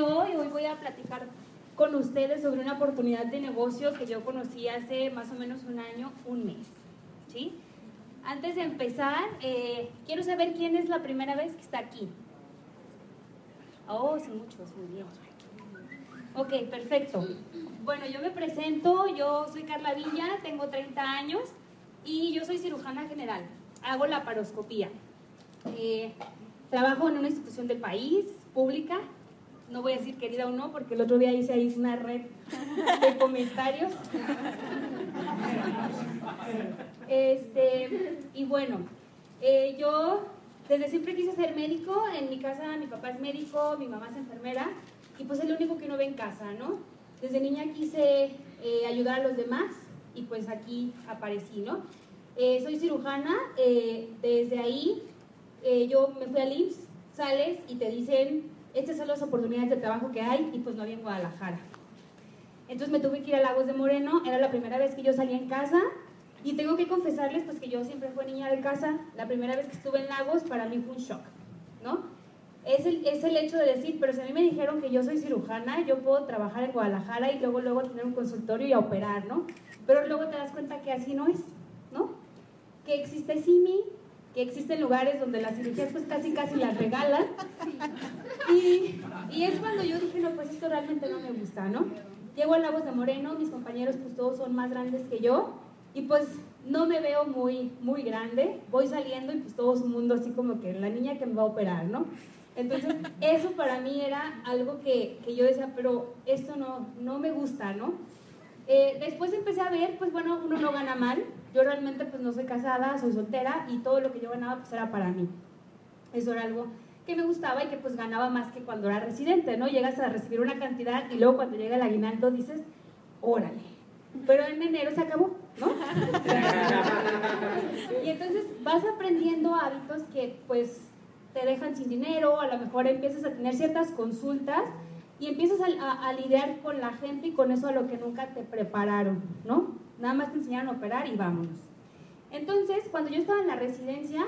hoy. Hoy voy a platicar con ustedes sobre una oportunidad de negocio que yo conocí hace más o menos un año, un mes. ¿sí? Antes de empezar, eh, quiero saber quién es la primera vez que está aquí. Oh, son muchos, muy bien. Ok, perfecto. Bueno, yo me presento, yo soy Carla Villa, tengo 30 años y yo soy cirujana general. Hago la paroscopía. Eh, trabajo en una institución del país, pública. No voy a decir querida o no, porque el otro día hice ahí una red de comentarios. Este, y bueno, eh, yo desde siempre quise ser médico. En mi casa mi papá es médico, mi mamá es enfermera, y pues es lo único que uno ve en casa, ¿no? Desde niña quise eh, ayudar a los demás y pues aquí aparecí, ¿no? Eh, soy cirujana, desde ahí yo me fui al IMSS sales y te dicen, estas son las oportunidades de trabajo que hay y pues no había en Guadalajara. Entonces me tuve que ir a Lagos de Moreno, era la primera vez que yo salía en casa y tengo que confesarles pues que yo siempre fui niña de casa, la primera vez que estuve en Lagos para mí fue un shock, ¿no? Es el, es el hecho de decir, pero si a mí me dijeron que yo soy cirujana, yo puedo trabajar en Guadalajara y luego luego tener un consultorio y operar, ¿no? Pero luego te das cuenta que así no es, ¿no? Que existe CIMI, que existen lugares donde las cirugías pues casi casi las regalan. Y, y, es cuando yo dije, no, pues esto realmente no me gusta, ¿no? Llego a Lagos de Moreno, mis compañeros pues todos son más grandes que yo y pues no me veo muy, muy grande, voy saliendo y pues todo un mundo así como que la niña que me va a operar, ¿no? Entonces eso para mí era algo que, que yo decía, pero esto no, no me gusta, ¿no? Eh, después empecé a ver, pues bueno, uno no gana mal, yo realmente pues no soy casada, soy soltera y todo lo que yo ganaba pues era para mí. Eso era algo que me gustaba y que pues ganaba más que cuando era residente, ¿no? Llegas a recibir una cantidad y luego cuando llega el aguinaldo dices, órale. Pero en enero se acabó, ¿no? y entonces vas aprendiendo hábitos que pues te dejan sin dinero, a lo mejor empiezas a tener ciertas consultas y empiezas a, lidiar con la gente y con eso a lo que nunca te prepararon, ¿no? Nada más te enseñaron a operar y vámonos. Entonces, cuando yo estaba en la residencia,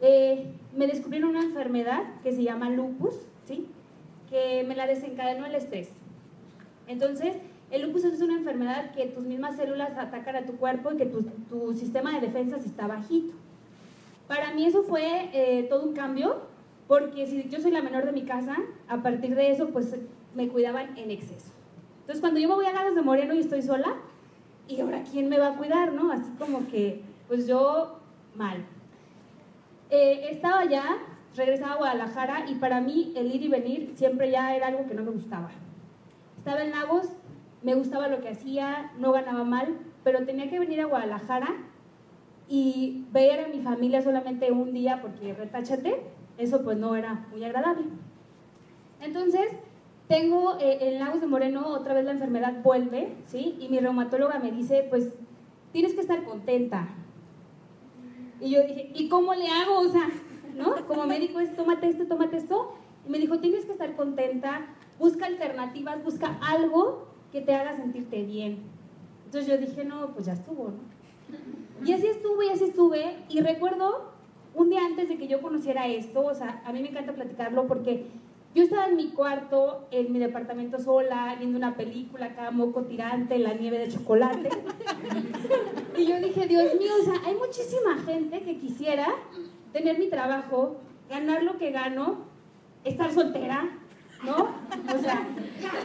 eh, me descubrieron una enfermedad que se llama lupus, ¿sí? Que me la desencadenó el estrés. Entonces, el lupus es una enfermedad que tus mismas células atacan a tu cuerpo y que tu, sistema de defensas está bajito. Para mí eso fue eh, todo un cambio, porque si yo soy la menor de mi casa, a partir de eso, pues me cuidaban en exceso. Entonces, cuando yo me voy a Lagos de Moreno y estoy sola, ¿y ahora quién me va a cuidar, no? Así como que, pues yo, mal. Eh, estaba allá, regresaba a Guadalajara y para mí el ir y venir siempre ya era algo que no me gustaba. Estaba en Lagos, me gustaba lo que hacía, no ganaba mal, pero tenía que venir a Guadalajara y ver a mi familia solamente un día porque retáchate, eso pues no era muy agradable. Entonces, tengo eh, en Lagos de Moreno, otra vez la enfermedad vuelve, ¿sí? Y mi reumatóloga me dice, pues tienes que estar contenta. Y yo dije, ¿y cómo le hago? O sea, ¿no? Como médico es, tómate esto, tómate esto. Y me dijo, tienes que estar contenta, busca alternativas, busca algo que te haga sentirte bien. Entonces yo dije, no, pues ya estuvo, ¿no? Y así estuve, y así estuve. Y recuerdo un día antes de que yo conociera esto, o sea, a mí me encanta platicarlo porque yo estaba en mi cuarto, en mi departamento sola, viendo una película, acá moco tirante, la nieve de chocolate. y yo dije, Dios mío, o sea, hay muchísima gente que quisiera tener mi trabajo, ganar lo que gano, estar soltera, ¿no? O sea,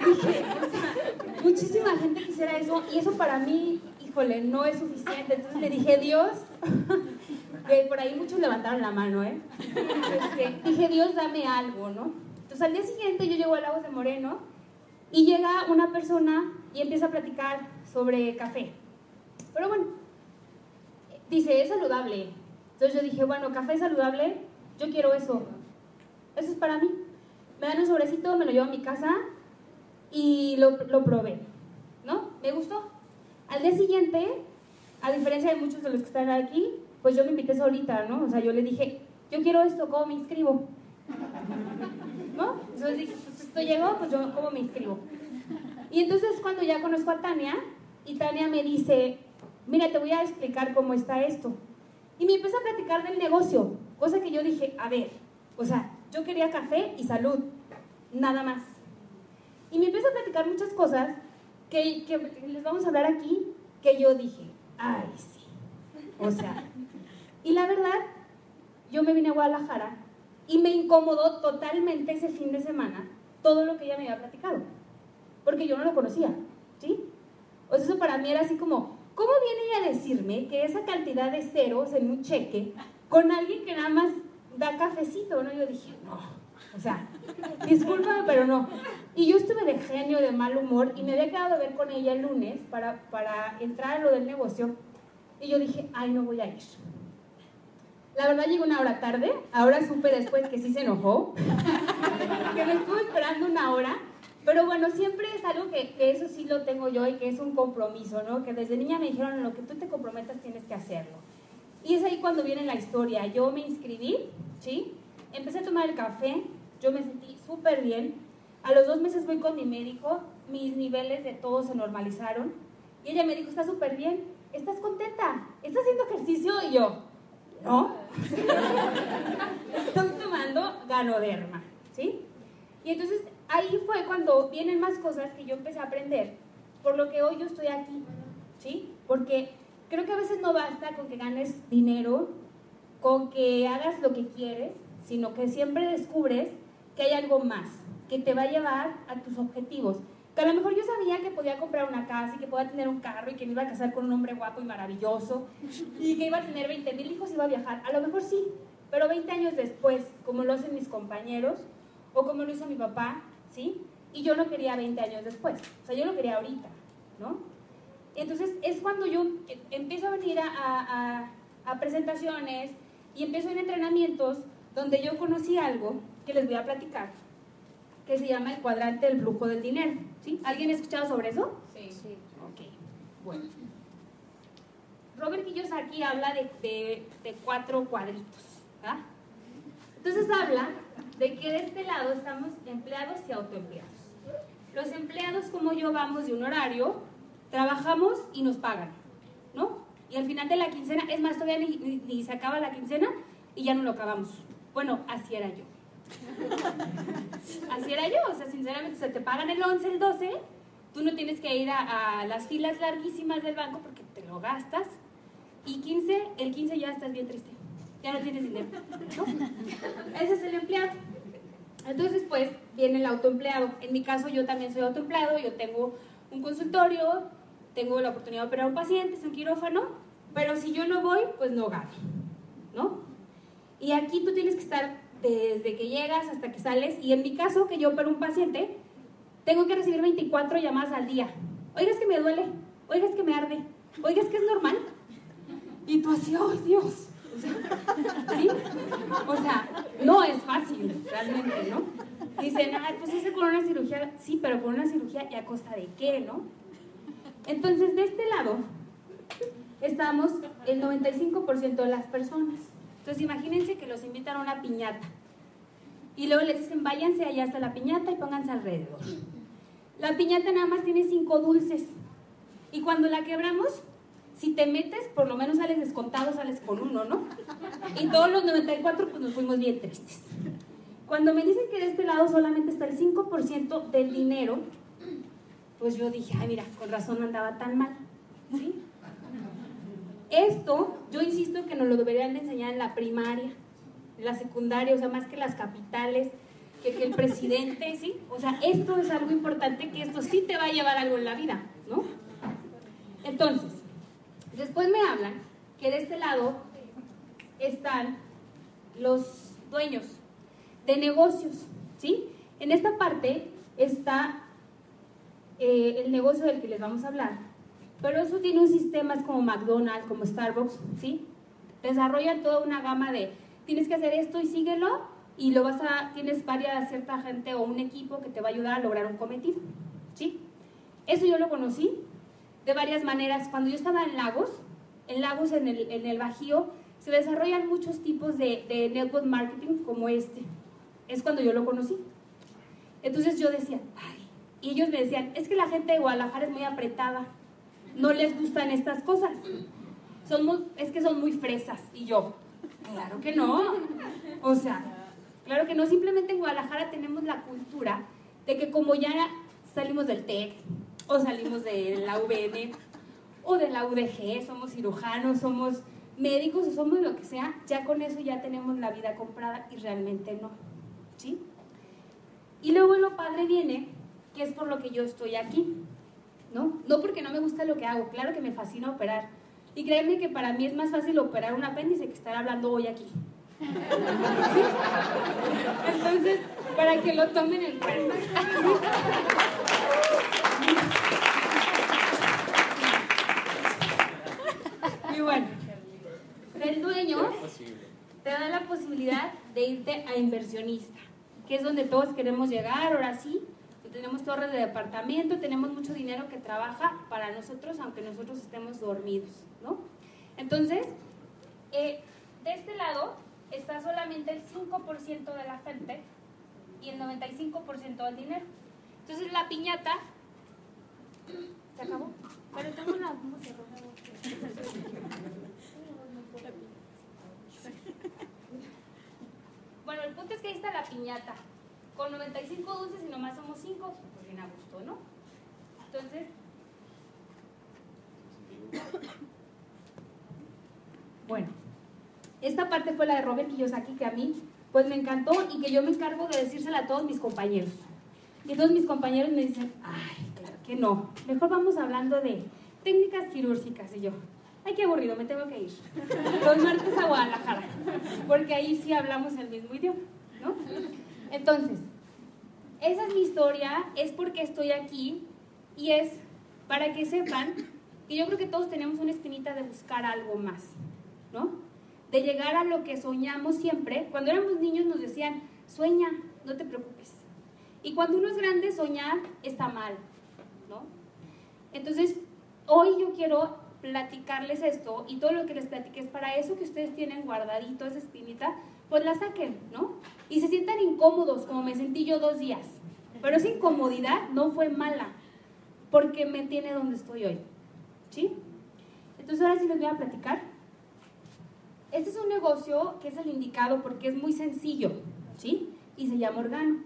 dije, o sea, muchísima gente quisiera eso y eso para mí, híjole, no es suficiente. Entonces le dije, Dios, que por ahí muchos levantaron la mano, ¿eh? Este, dije, Dios, dame algo, ¿no? Entonces al día siguiente yo llego a Lagos de Moreno y llega una persona y empieza a platicar sobre café. Pero bueno, dice, es saludable. Entonces yo dije, bueno, café saludable, yo quiero eso. Eso es para mí. me dan un sobrecito, me lo llevo a mi casa y lo, lo probé, ¿no? Me gustó. Al día siguiente, a diferencia de muchos de los que están aquí, pues yo me invité solita, ¿no? O sea, yo le dije, yo quiero esto, ¿cómo me inscribo? ¿No? Entonces dije, pues esto llegó, pues yo, ¿cómo me inscribo? Y entonces cuando ya conozco a Tania, y Tania me dice, mira, te voy a explicar cómo está esto. Y me empezó a platicar del negocio, cosa que yo dije, a ver, o sea, yo quería café y salud, nada más. Y me empezó a platicar muchas cosas que, que les vamos a hablar aquí, que yo dije, ay, sí. O sea, y la verdad, yo me vine a Guadalajara y me incomodó totalmente ese fin de semana todo lo que ella me había platicado, porque yo no lo conocía, ¿sí? O sea, eso para mí era así como, ¿cómo viene ella a decirme que esa cantidad de ceros en un cheque con alguien que nada más da cafecito, ¿no? Yo dije, no, o sea, discúlpame, pero no. Y yo estuve de genio, de mal humor, y me había quedado a ver con ella el lunes para, para entrar a lo del negocio, y yo dije, ay, no voy a ir. La verdad llegó una hora tarde, ahora supe después que sí se enojó, que me estuvo esperando una hora, pero bueno, siempre es algo que, que, eso sí lo tengo yo y que es un compromiso, ¿no? Que desde niña me dijeron, en lo que tú te comprometas tienes que hacerlo. Y es ahí cuando viene la historia. Yo me inscribí, ¿sí? Empecé a tomar el café, yo me sentí súper bien. A los dos meses voy con mi médico, mis niveles de todo se normalizaron. Y ella me dijo, estás súper bien, ¿estás contenta? ¿Estás haciendo ejercicio? Y yo, no. Estoy tomando ganoderma, ¿sí? Y entonces ahí fue cuando vienen más cosas que yo empecé a aprender, por lo que hoy yo estoy aquí, ¿sí? Porque creo que a veces no basta con que ganes dinero, con que hagas lo que quieres, sino que siempre descubres que hay algo más, que te va a llevar a tus objetivos. A lo mejor yo sabía que podía comprar una casa y que podía tener un carro y que me iba a casar con un hombre guapo y maravilloso y que iba a tener 20 mil hijos y iba a viajar. A lo mejor sí, pero 20 años después, como lo hacen mis compañeros o como lo hizo mi papá, ¿sí? Y yo no quería 20 años después, o sea, yo lo quería ahorita, ¿no? Entonces es cuando yo empiezo a venir a, a, a presentaciones y empiezo en entrenamientos donde yo conocí algo que les voy a platicar, que se llama el cuadrante del flujo del dinero. ¿sí? ¿Alguien ha escuchado sobre eso? Sí. sí. Ok, bueno. Robert Kiyosaki habla de, de, de cuatro cuadritos. ¿verdad? Entonces habla de que de este lado estamos empleados y autoempleados. Los empleados como yo vamos de un horario, trabajamos y nos pagan, ¿no? Y al final de la quincena, es más, todavía ni, ni, ni se acaba la quincena y ya no lo acabamos. Bueno, así era yo. Así era yo, o sea, sinceramente, o sea, te pagan el 11, el 12, tú no tienes que ir a, las filas larguísimas del banco porque te lo gastas, y 15, el 15 ya estás bien triste, ya no tienes dinero, ¿no? Ese es el empleado. Entonces, pues, viene el autoempleado. En mi caso, yo también soy autoempleado, yo tengo un consultorio, tengo la oportunidad de operar a un paciente, es un quirófano, pero si yo no voy, pues no gano, ¿no? Y aquí tú tienes que estar desde que llegas hasta que sales. Y en mi caso, que yo opero un paciente, tengo que recibir 24 llamadas al día. Oiga, es que me duele. Oiga, es que me arde. Oiga, es que es normal. Y tú así, ¡ay, Dios! O sea, ¿sí? No es fácil, realmente, ¿no? Dicen, ay, pues ese con una cirugía, sí, pero con una cirugía, ¿y a costa de qué, no? Entonces, de este lado, estamos el 95% de las personas. Entonces imagínense que los invitan a una piñata y luego les dicen váyanse allá hasta la piñata y pónganse alrededor. La piñata nada más tiene cinco dulces y cuando la quebramos, si te metes, por lo menos sales descontado, sales con uno, ¿no? Y todos los 94 pues nos fuimos bien tristes. Cuando me dicen que de este lado solamente está el 5% del dinero, pues yo dije, ay mira, con razón andaba tan mal, ¿sí? Esto, yo insisto que nos lo deberían de enseñar en la primaria, en la secundaria, o sea, más que las capitales, que, que, el presidente, ¿sí? O sea, esto es algo importante, que esto sí te va a llevar algo en la vida, ¿no? Entonces, después me hablan que de este lado están los dueños de negocios, ¿sí? En esta parte está eh, el negocio del que les vamos a hablar, pero eso tiene un sistema como McDonald's, como Starbucks, ¿sí? Desarrollan toda una gama de, tienes que hacer esto y síguelo, y lo vas a, tienes varias, cierta gente o un equipo que te va a ayudar a lograr un cometido, ¿sí? Eso yo lo conocí de varias maneras. Cuando yo estaba en Lagos, en Lagos, en el, en el Bajío, se desarrollan muchos tipos de, de network marketing como este. Es cuando yo lo conocí. Entonces yo decía, ay, y ellos me decían, es que la gente de Guadalajara es muy apretada, no les gustan estas cosas. Son es que son muy fresas. Y yo, claro que no. O sea, claro que no. Simplemente en Guadalajara tenemos la cultura de que como ya salimos del TEC, o salimos de la UVM, o de la UDG, somos cirujanos, somos médicos o somos lo que sea, ya con eso ya tenemos la vida comprada y realmente no. ¿Sí? Y luego lo padre viene, que es por lo que yo estoy aquí. ¿No? No porque no me gusta lo que hago, claro que me fascina operar. Y créanme que para mí es más fácil operar un apéndice que estar hablando hoy aquí. Entonces, para que lo tomen en cuenta. Y bueno, el dueño te da la posibilidad de irte a inversionista, que es donde todos queremos llegar, ahora sí. Tenemos torres de departamento, tenemos mucho dinero que trabaja para nosotros, aunque nosotros estemos dormidos, ¿no? Entonces, eh, de este lado está solamente el 5% de la gente y el 95% del dinero. Entonces la piñata se acabó. Pero tengo una Bueno, el punto es que ahí está la piñata. Con 95 dulces y nomás somos 5, pues bien a gusto, ¿no? Entonces. Bueno, esta parte fue la de Robert Kiyosaki que a mí pues me encantó y que yo me encargo de decírsela a todos mis compañeros. Y todos mis compañeros me dicen, ay, claro que no, mejor vamos hablando de técnicas quirúrgicas. Y yo, ay, qué aburrido, me tengo que ir. Los martes a Guadalajara, porque ahí sí hablamos el mismo idioma, ¿no? Entonces, esa es mi historia, es porque estoy aquí y es para que sepan que yo creo que todos tenemos una espinita de buscar algo más, ¿no? De llegar a lo que soñamos siempre. Cuando éramos niños nos decían, sueña, no te preocupes. Y cuando uno es grande, soñar está mal, ¿no? Entonces, hoy yo quiero platicarles esto y todo lo que les platiqué es para eso que ustedes tienen guardadito esa espinita, pues la saquen, ¿no? Y se sientan incómodos, como me sentí yo dos días. Pero esa incomodidad no fue mala, porque me tiene donde estoy hoy, ¿sí? Entonces ahora sí les voy a platicar. Este es un negocio que es el indicado porque es muy sencillo, ¿sí? Y se llama Organo.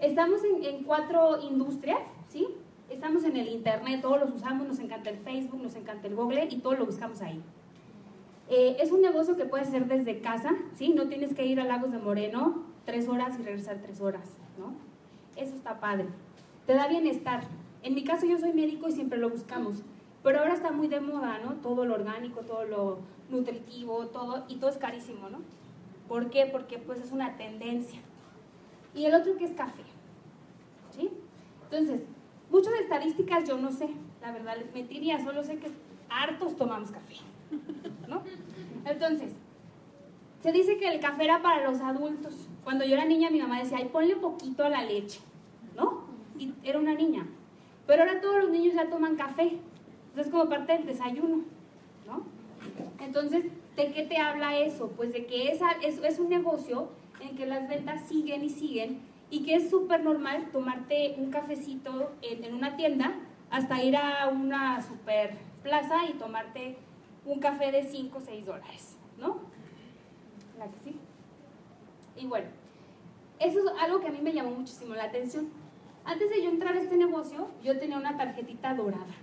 Estamos en, en cuatro industrias, ¿sí? Estamos en el internet, todos los usamos, nos encanta el Facebook, nos encanta el Google y todo lo buscamos ahí. Eh, es un negocio que puedes hacer desde casa, ¿sí? No tienes que ir a Lagos de Moreno tres horas y regresar tres horas, ¿no? Eso está padre. Te da bienestar. En mi caso yo soy médico y siempre lo buscamos, pero ahora está muy de moda, ¿no? Todo lo orgánico, todo lo nutritivo, todo, y todo es carísimo, ¿no? ¿Por qué? Porque pues es una tendencia. Y el otro que es café, ¿sí? Entonces, Muchas estadísticas yo no sé, la verdad les mentiría, solo sé que hartos tomamos café, ¿no? Entonces, se dice que el café era para los adultos. Cuando yo era niña, mi mamá decía, ay, ponle poquito a la leche, ¿no? Y era una niña. Pero ahora todos los niños ya toman café. Entonces, como parte del desayuno, ¿no? Entonces, ¿de qué te habla eso? Pues de que es, es un negocio en que las ventas siguen y siguen y que es súper normal tomarte un cafecito en, una tienda hasta ir a una super plaza y tomarte un café de 5 o 6 dólares, ¿no? ¿La que sí? Y bueno, eso es algo que a mí me llamó muchísimo la atención. Antes de yo entrar a este negocio, yo tenía una tarjetita dorada,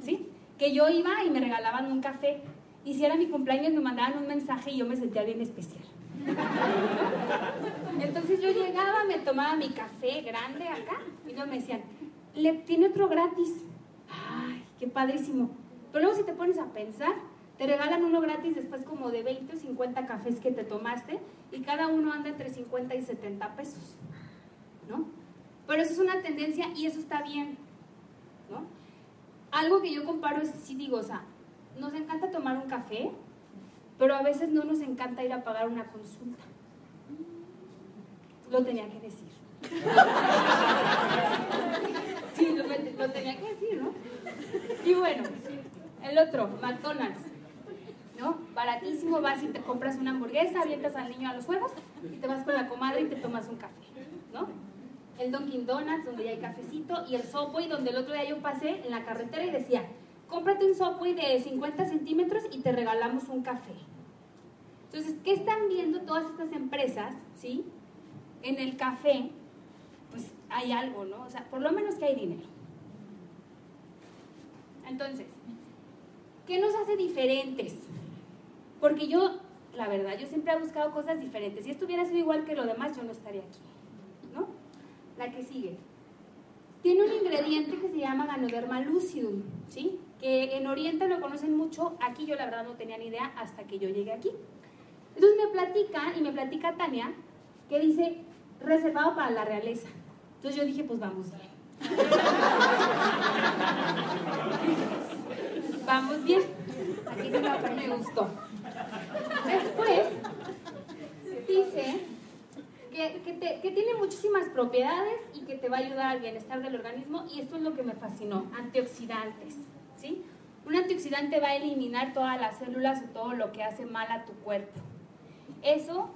¿sí? Que yo iba y me regalaban un café. Y si era mi cumpleaños, me mandaban un mensaje y yo me sentía bien especial. Entonces yo llegaba, me tomaba mi café grande acá y ellos me decían, le tiene otro gratis. Ay, qué padrísimo. Pero luego si te pones a pensar, te regalan uno gratis después como de 20 o 50 cafés que te tomaste y cada uno anda entre 50 y 70 pesos. ¿No? Pero eso es una tendencia y eso está bien. ¿No? Algo que yo comparo es, si digo, o sea, nos encanta tomar un café, pero a veces no nos encanta ir a pagar una consulta. lo tenía que decir. sí, lo, lo tenía que decir, ¿no? Y bueno, el otro, McDonald's. ¿No? Baratísimo, vas y te compras una hamburguesa, avientas al niño a los juegos y te vas con la comadre y te tomas un café, ¿no? El Dunkin' Donuts, donde ya hay cafecito, y el Subway, donde el otro día yo pasé en la carretera y decía, cómprate un Subway de 50 centímetros y te regalamos un café. Entonces, ¿qué están viendo todas estas empresas, sí? En el café, pues hay algo, ¿no? O sea, por lo menos que hay dinero. Entonces, ¿qué nos hace diferentes? Porque yo, la verdad, yo siempre he buscado cosas diferentes. Si esto hubiera sido igual que lo demás, yo no estaría aquí. ¿No? La que sigue. Tiene un ingrediente que se llama Ganoderma lucidum, ¿sí? Que en Oriente lo conocen mucho, aquí yo la verdad no tenía ni idea hasta que yo llegué aquí. Entonces me platica, y me platica Tania, que dice, reservado para la realeza. Entonces yo dije, pues vamos bien. vamos bien. Aquí me gustó. Después, dice que, tiene muchísimas propiedades y que te va a ayudar al bienestar del organismo y esto es lo que me fascinó, antioxidantes, ¿sí? Un antioxidante va a eliminar todas las células o todo lo que hace mal a tu cuerpo. Eso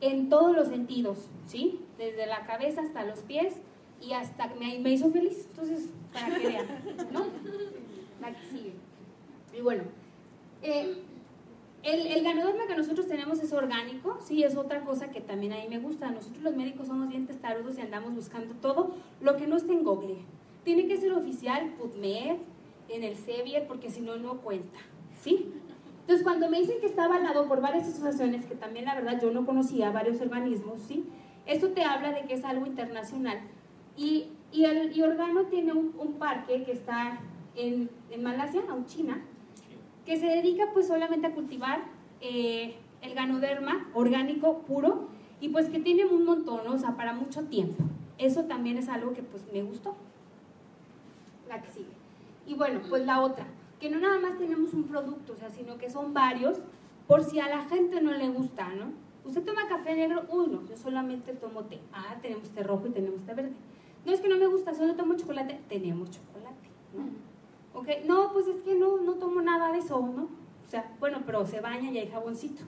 en todos los sentidos, ¿sí? Desde la cabeza hasta los pies y hasta me, me hizo feliz. Entonces, para que vean, ¿no? La que sigue. Y bueno, eh, el, el ganoderma que nosotros tenemos es orgánico, sí, es otra cosa que también a mí me gusta. Nosotros los médicos somos bien testarudos y andamos buscando todo lo que no esté en Google. Tiene que ser oficial, PubMed, en el Sevier, porque si no, no cuenta, ¿sí? Entonces, cuando me dicen que está avalado por varias asociaciones, que también la verdad yo no conocía, varios organismos, ¿sí? Esto te habla de que es algo internacional. Y, y el y Organo tiene un, parque que está en, en Malasia, en China, que se dedica pues solamente a cultivar eh, el ganoderma orgánico puro y pues que tiene un montón, o sea, para mucho tiempo. Eso también es algo que pues me gustó. La que sigue. Y bueno, pues la otra, que no nada más tenemos un producto, o sea, sino que son varios, por si a la gente no le gusta, ¿no? Usted toma café negro, uno, yo solamente tomo té. Ah, tenemos té rojo y tenemos té verde. No es que no me gusta, solo tomo chocolate, tenemos chocolate, ¿no? ¿Ok? No, pues es que no, no tomo nada de eso, ¿no? O sea, bueno, pero se baña y hay jaboncito.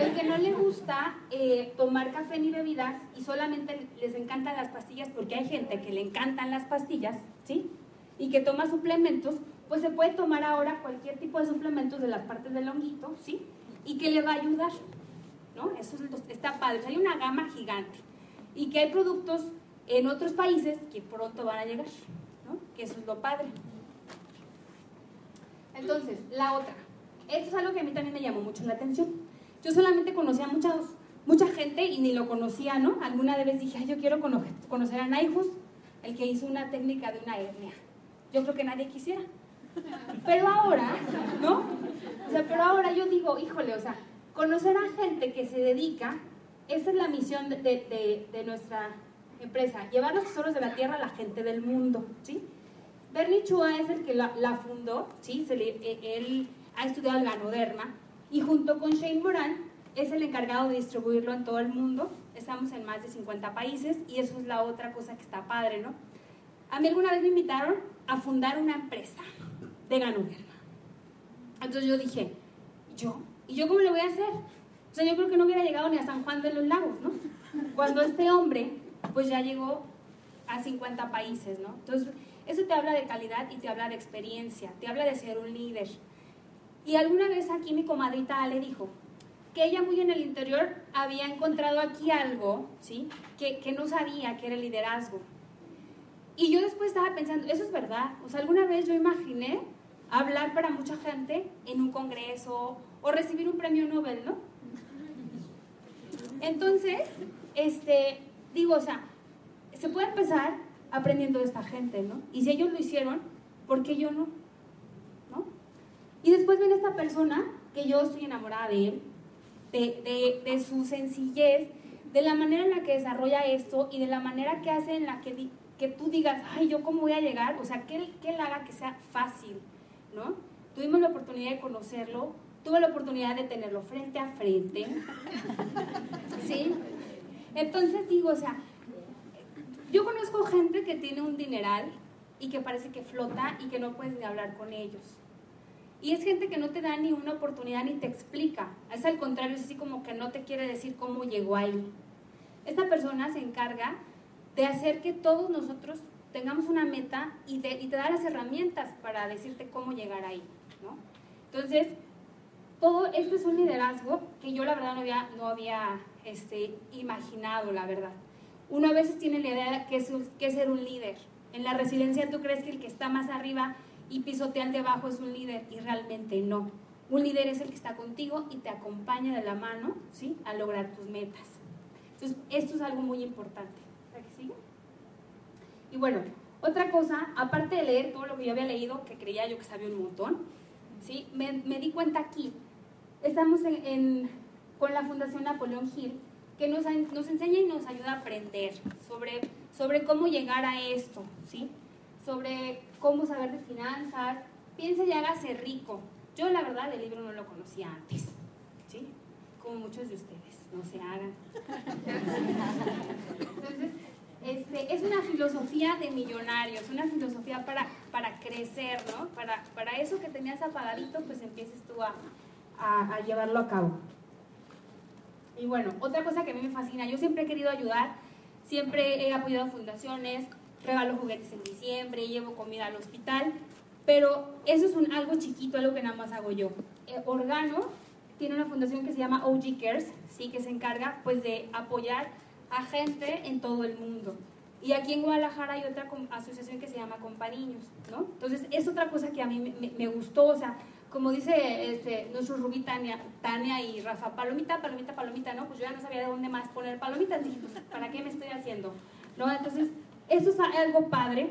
El que no le gusta eh, tomar café ni bebidas y solamente les encantan las pastillas, porque hay gente que le encantan las pastillas, ¿sí? Y que toma suplementos, pues se puede tomar ahora cualquier tipo de suplementos de las partes del honguito, ¿sí? Y que le va a ayudar, ¿no? Eso está padre. hay una gama gigante. Y que hay productos en otros países que pronto van a llegar que eso es lo padre. Entonces, la otra. Esto es algo que a mí también me llamó mucho la atención. Yo solamente conocía a mucha, gente y ni lo conocía, ¿no? Alguna vez dije, yo quiero conocer a Naihus, el que hizo una técnica de una hernia. Yo creo que nadie quisiera. Pero ahora, ¿no? O sea, pero ahora yo digo, híjole, o sea, conocer a gente que se dedica, esa es la misión de, de, de nuestra empresa, llevar los tesoros de la tierra a la gente del mundo, ¿sí? Bernie Chua es el que la, fundó, ¿sí? Eh, él ha estudiado el ganoderma y junto con Shane Moran es el encargado de distribuirlo en todo el mundo. Estamos en más de 50 países y eso es la otra cosa que está padre, ¿no? A mí alguna vez me invitaron a fundar una empresa de ganoderma. Entonces yo dije, ¿yo? ¿Y yo cómo lo voy a hacer? O sea, yo creo que no hubiera llegado ni a San Juan de los Lagos, ¿no? Cuando este hombre, pues ya llegó a 50 países, ¿no? Entonces, eso te habla de calidad y te habla de experiencia, te habla de ser un líder. Y alguna vez aquí mi comadrita Ale dijo que ella muy en el interior había encontrado aquí algo, ¿sí? Que, que no sabía que era el liderazgo. Y yo después estaba pensando, eso es verdad. O sea, alguna vez yo imaginé hablar para mucha gente en un congreso o recibir un premio Nobel, ¿no? Entonces, este, digo, o sea, se puede empezar aprendiendo de esta gente, ¿no? Y si ellos lo hicieron, ¿por qué yo no? ¿No? Y después viene esta persona, que yo estoy enamorada de él, de, de, su sencillez, de la manera en la que desarrolla esto y de la manera que hace en la que, que tú digas, ay, ¿yo cómo voy a llegar? O sea, que que él haga que sea fácil, ¿no? Tuvimos la oportunidad de conocerlo, tuve la oportunidad de tenerlo frente a frente, ¿sí? Entonces digo, o sea, yo conozco gente que tiene un dineral y que parece que flota y que no puedes ni hablar con ellos. Y es gente que no te da ni una oportunidad ni te explica. Es al contrario, es así como que no te quiere decir cómo llegó ahí. Esta persona se encarga de hacer que todos nosotros tengamos una meta y, te da las herramientas para decirte cómo llegar ahí. Entonces, todo esto es un liderazgo que yo la verdad no había, no había este, imaginado, la verdad. Uno a veces tiene la idea de que es, que ser un líder. En la residencia tú crees que el que está más arriba y pisotea al de abajo es un líder y realmente no. Un líder es el que está contigo y te acompaña de la mano ¿sí? a lograr tus metas. Entonces, esto es algo muy importante. ¿Para que siga? Y bueno, otra cosa, aparte de leer todo lo que yo había leído, que creía yo que sabía un montón, ¿sí? me, me di cuenta aquí, estamos en, con la Fundación Napoleón Hill, que nos, nos, enseña y nos ayuda a aprender sobre, sobre cómo llegar a esto, ¿sí? sobre cómo saber de finanzas, piense y hágase rico. Yo la verdad el libro no lo conocía antes, ¿sí? Como muchos de ustedes, no se hagan. Entonces, este, es una filosofía de millonarios, una filosofía para, para crecer, ¿no? Para, para eso que tenías apagadito, pues empieces tú a, a, a llevarlo a cabo. Y bueno, otra cosa que a mí me fascina, yo siempre he querido ayudar, siempre he apoyado fundaciones, regalo juguetes en diciembre, llevo comida al hospital, pero eso es un, algo chiquito, algo que nada más hago yo. Eh, Organo tiene una fundación que se llama OG Cares, sí, que se encarga pues de apoyar a gente en todo el mundo. Y aquí en Guadalajara hay otra asociación que se llama Companiños, ¿no? Entonces es otra cosa que a mí me, me gustó, o sea, como dice este, nuestro Rubí Tania, Tania y Rafa, palomita, palomita, palomita, ¿no? Pues yo ya no sabía de dónde más poner palomitas, dije, pues, ¿para qué me estoy haciendo? ¿No? Entonces, eso es algo padre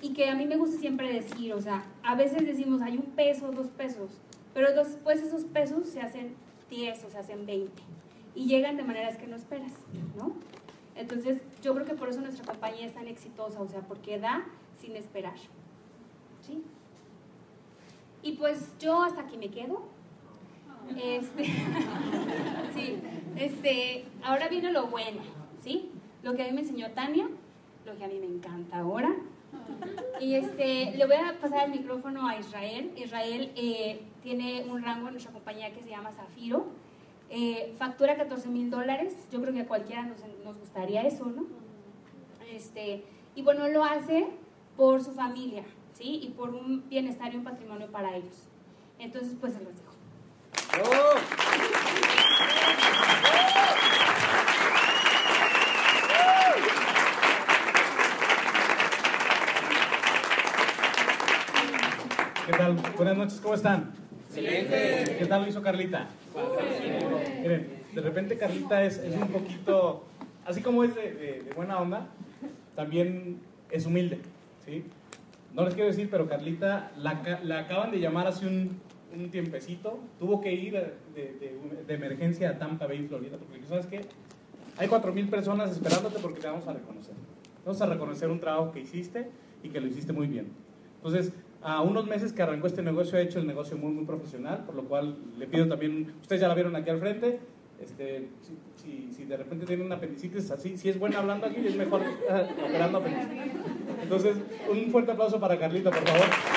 y que a mí me gusta siempre decir, o sea, a veces decimos hay un peso, dos pesos, pero después esos pesos se hacen 10 o se hacen 20 y llegan de maneras que no esperas, ¿no? Entonces, yo creo que por eso nuestra compañía es tan exitosa, o sea, porque da sin esperar, ¿sí? Y pues yo hasta aquí me quedo. Este, sí, este, ahora viene lo bueno, ¿sí? Lo que a mí me enseñó Tania, lo que a mí me encanta ahora. Y este, le voy a pasar el micrófono a Israel. Israel eh, tiene un rango en nuestra compañía que se llama Zafiro. Eh, factura 14 mil dólares. Yo creo que a cualquiera nos, nos, gustaría eso, ¿no? Este, y bueno, lo hace por su familia, ¿sí? Y por un bienestar y un patrimonio para ellos. Entonces, pues se los dejo. ¿Qué tal? Buenas noches, ¿cómo están? Excelente. ¿Qué tal lo hizo Carlita? Miren, de repente Carlita es, es un poquito, así como es de, de, de, buena onda, también es humilde, ¿sí? No les quiero decir, pero Carlita la, acaban de llamar hace un, un tiempecito, tuvo que ir de, emergencia a Tampa Bay, Florida, porque ¿sabes qué? Hay 4.000 personas esperándote porque te vamos a reconocer. Vamos a reconocer un trabajo que hiciste y que lo hiciste muy bien. Entonces, a unos meses que arrancó este negocio, ha hecho el negocio muy, muy profesional, por lo cual le pido también, ustedes ya la vieron aquí al frente, este, si, si, si de repente tiene una apendicitis así, si es buena hablando aquí, es mejor operando apendicitis. Entonces, un fuerte aplauso para Carlita, por favor.